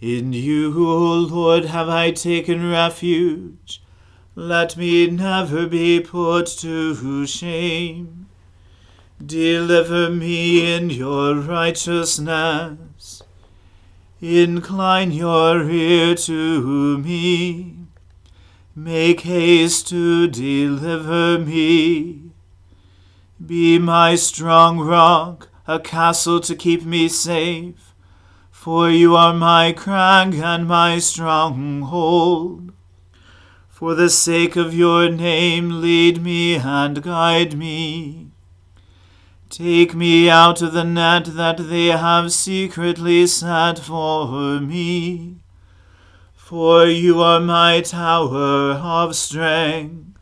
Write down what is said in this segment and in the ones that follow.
In you, O Lord, have I taken refuge. Let me never be put to shame. Deliver me in your righteousness. Incline your ear to me. Make haste to deliver me. Be my strong rock, a castle to keep me safe. For you are my crag and my stronghold. For the sake of your name, lead me and guide me. Take me out of the net that they have secretly set for me. For you are my tower of strength.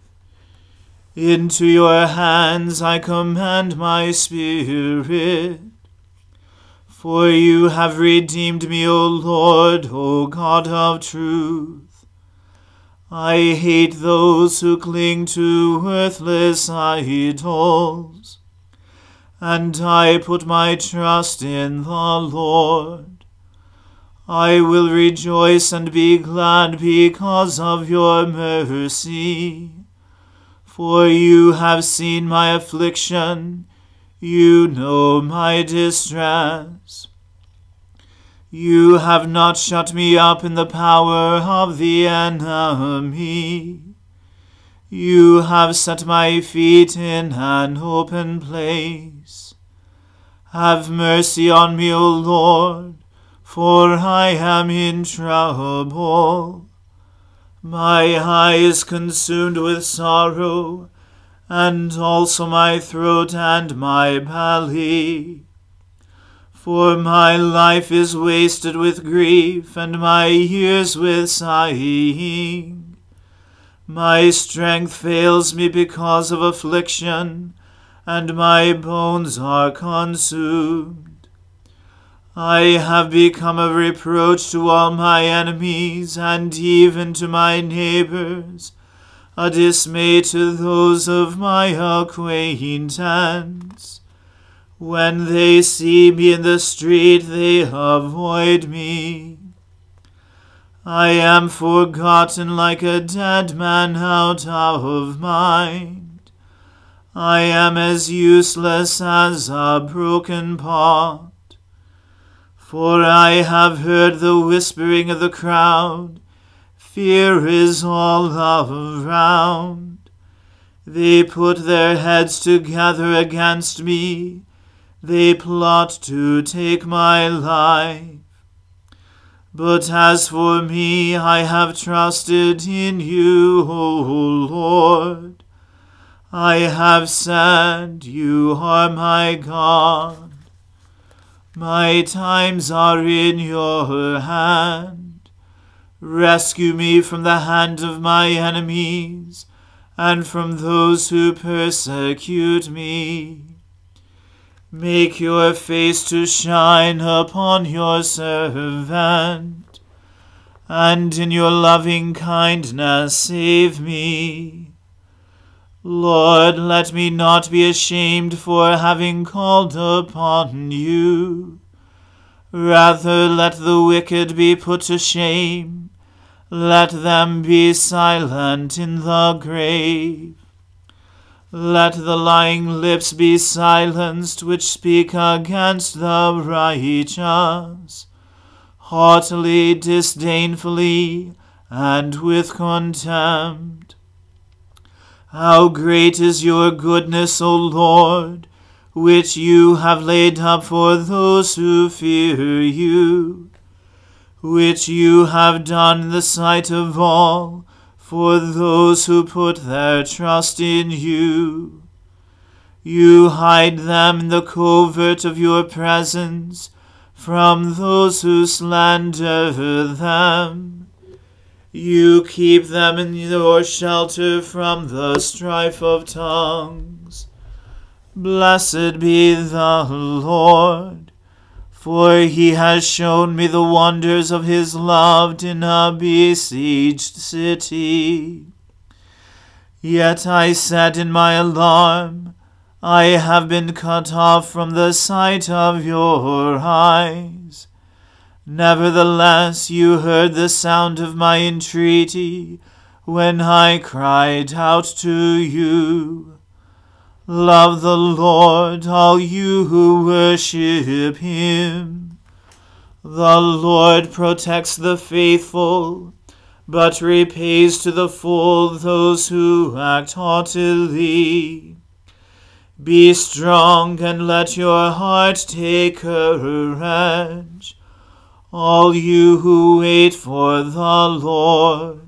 Into your hands I commend my spirit. For you have redeemed me, O Lord, O God of truth. I hate those who cling to worthless idols, and I put my trust in the Lord. I will rejoice and be glad because of your mercy. For you have seen my affliction you know my distress. You have not shut me up in the power of the enemy. You have set my feet in an open place. Have mercy on me, O Lord, for I am in trouble. My eye is consumed with sorrow, and also my throat and my belly. For my life is wasted with grief, and my years with sighing. My strength fails me because of affliction, and my bones are consumed. I have become a reproach to all my enemies, and even to my neighbors, a dismay to those of my acquaintance. When they see me in the street, they avoid me. I am forgotten like a dead man out of mind. I am as useless as a broken pot. For I have heard the whispering of the crowd. Fear is all around. They put their heads together against me. They plot to take my life. But as for me, I have trusted in you, O Lord. I have said, You are my God. My times are in your hand. Rescue me from the hand of my enemies and from those who persecute me. Make your face to shine upon your servant, and in your loving kindness save me. Lord, let me not be ashamed for having called upon you. Rather, let the wicked be put to shame. Let them be silent in the grave. Let the lying lips be silenced which speak against the righteous, haughtily, disdainfully, and with contempt. How great is your goodness, O Lord, which you have laid up for those who fear you, which you have done in the sight of all for those who put their trust in you. You hide them in the covert of your presence from those who slander them. You keep them in your shelter from the strife of tongues. Blessed be the Lord for he has shown me the wonders of his love in a besieged city. Yet I said in my alarm, I have been cut off from the sight of your eyes. Nevertheless, you heard the sound of my entreaty when I cried out to you. Love the Lord, all you who worship him. The Lord protects the faithful, but repays to the full those who act haughtily. Be strong and let your heart take courage, all you who wait for the Lord.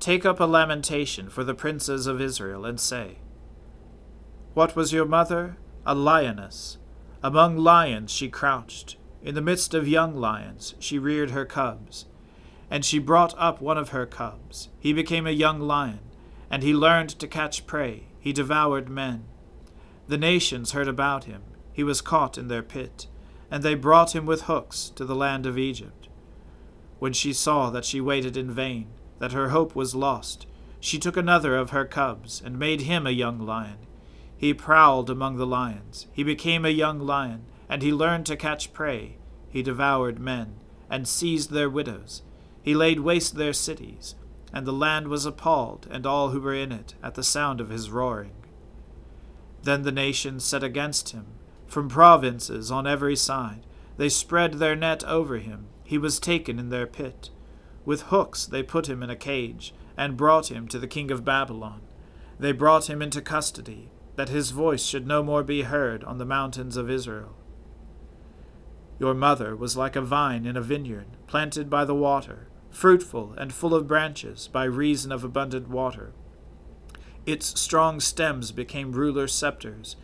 Take up a lamentation for the princes of Israel, and say, What was your mother? A lioness. Among lions she crouched. In the midst of young lions she reared her cubs. And she brought up one of her cubs. He became a young lion, and he learned to catch prey. He devoured men. The nations heard about him. He was caught in their pit, and they brought him with hooks to the land of Egypt. When she saw that she waited in vain, that her hope was lost, She took another of her cubs, and made him a young lion. He prowled among the lions. He became a young lion, and he learned to catch prey. He devoured men, and seized their widows. He laid waste their cities, and the land was appalled, and all who were in it, at the sound of his roaring. Then the nations set against him, from provinces on every side. They spread their net over him. He was taken in their pit. With hooks they put him in a cage, and brought him to the king of Babylon. They brought him into custody, that his voice should no more be heard on the mountains of Israel. Your mother was like a vine in a vineyard, planted by the water, fruitful and full of branches by reason of abundant water. Its strong stems became rulers' scepters.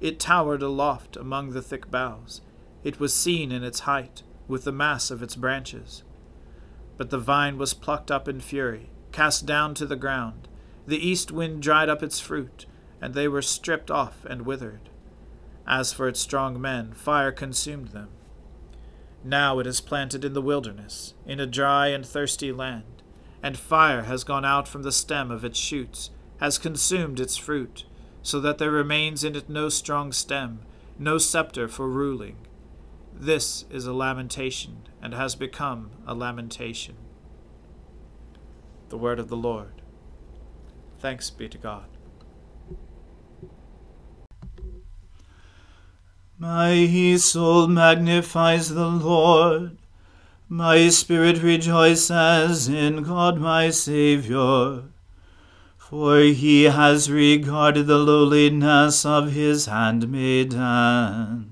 It towered aloft among the thick boughs. It was seen in its height, with the mass of its branches. But the vine was plucked up in fury, cast down to the ground. The east wind dried up its fruit, and they were stripped off and withered. As for its strong men, fire consumed them. Now it is planted in the wilderness, in a dry and thirsty land, and fire has gone out from the stem of its shoots, has consumed its fruit, so that there remains in it no strong stem, no scepter for ruling. This is a lamentation, and has become a lamentation. The word of the Lord. Thanks be to God. My soul magnifies the Lord. My spirit rejoices in God my Saviour. For he has regarded the lowliness of his handmaiden.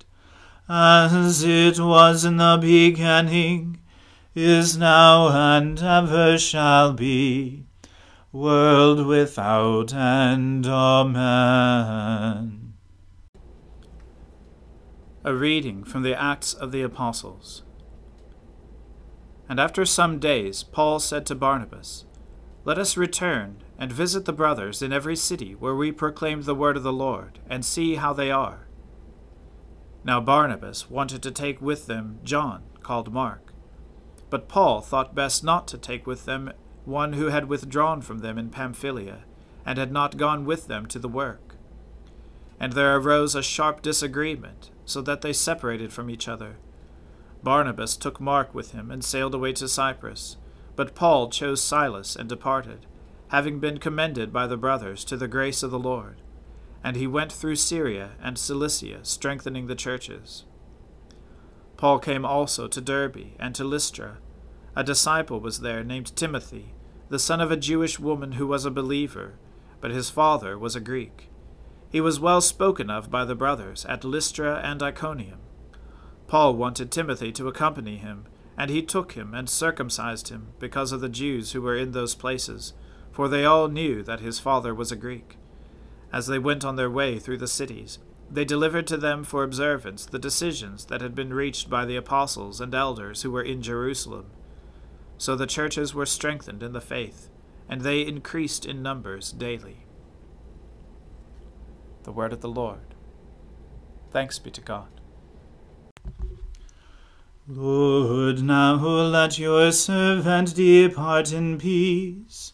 as it was in the beginning, is now, and ever shall be, world without end. Amen. A reading from the Acts of the Apostles. And after some days, Paul said to Barnabas, Let us return and visit the brothers in every city where we proclaimed the word of the Lord, and see how they are. Now Barnabas wanted to take with them John, called Mark. But Paul thought best not to take with them one who had withdrawn from them in Pamphylia, and had not gone with them to the work. And there arose a sharp disagreement, so that they separated from each other Barnabas took Mark with him and sailed away to Cyprus, but Paul chose Silas and departed, having been commended by the brothers to the grace of the Lord. And he went through Syria and Cilicia, strengthening the churches. Paul came also to Derbe and to Lystra. A disciple was there named Timothy, the son of a Jewish woman who was a believer, but his father was a Greek. He was well spoken of by the brothers at Lystra and Iconium. Paul wanted Timothy to accompany him, and he took him and circumcised him because of the Jews who were in those places, for they all knew that his father was a Greek. As they went on their way through the cities, they delivered to them for observance the decisions that had been reached by the apostles and elders who were in Jerusalem. So the churches were strengthened in the faith, and they increased in numbers daily. The word of the Lord. Thanks be to God. Lord, now let your servant depart in peace,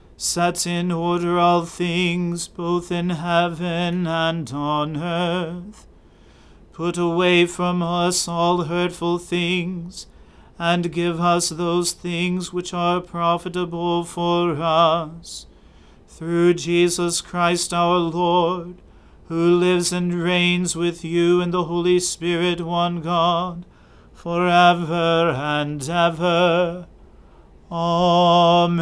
sets in order all things both in heaven and on earth. Put away from us all hurtful things, and give us those things which are profitable for us. Through Jesus Christ our Lord, who lives and reigns with you in the Holy Spirit, one God, for ever and ever. Amen.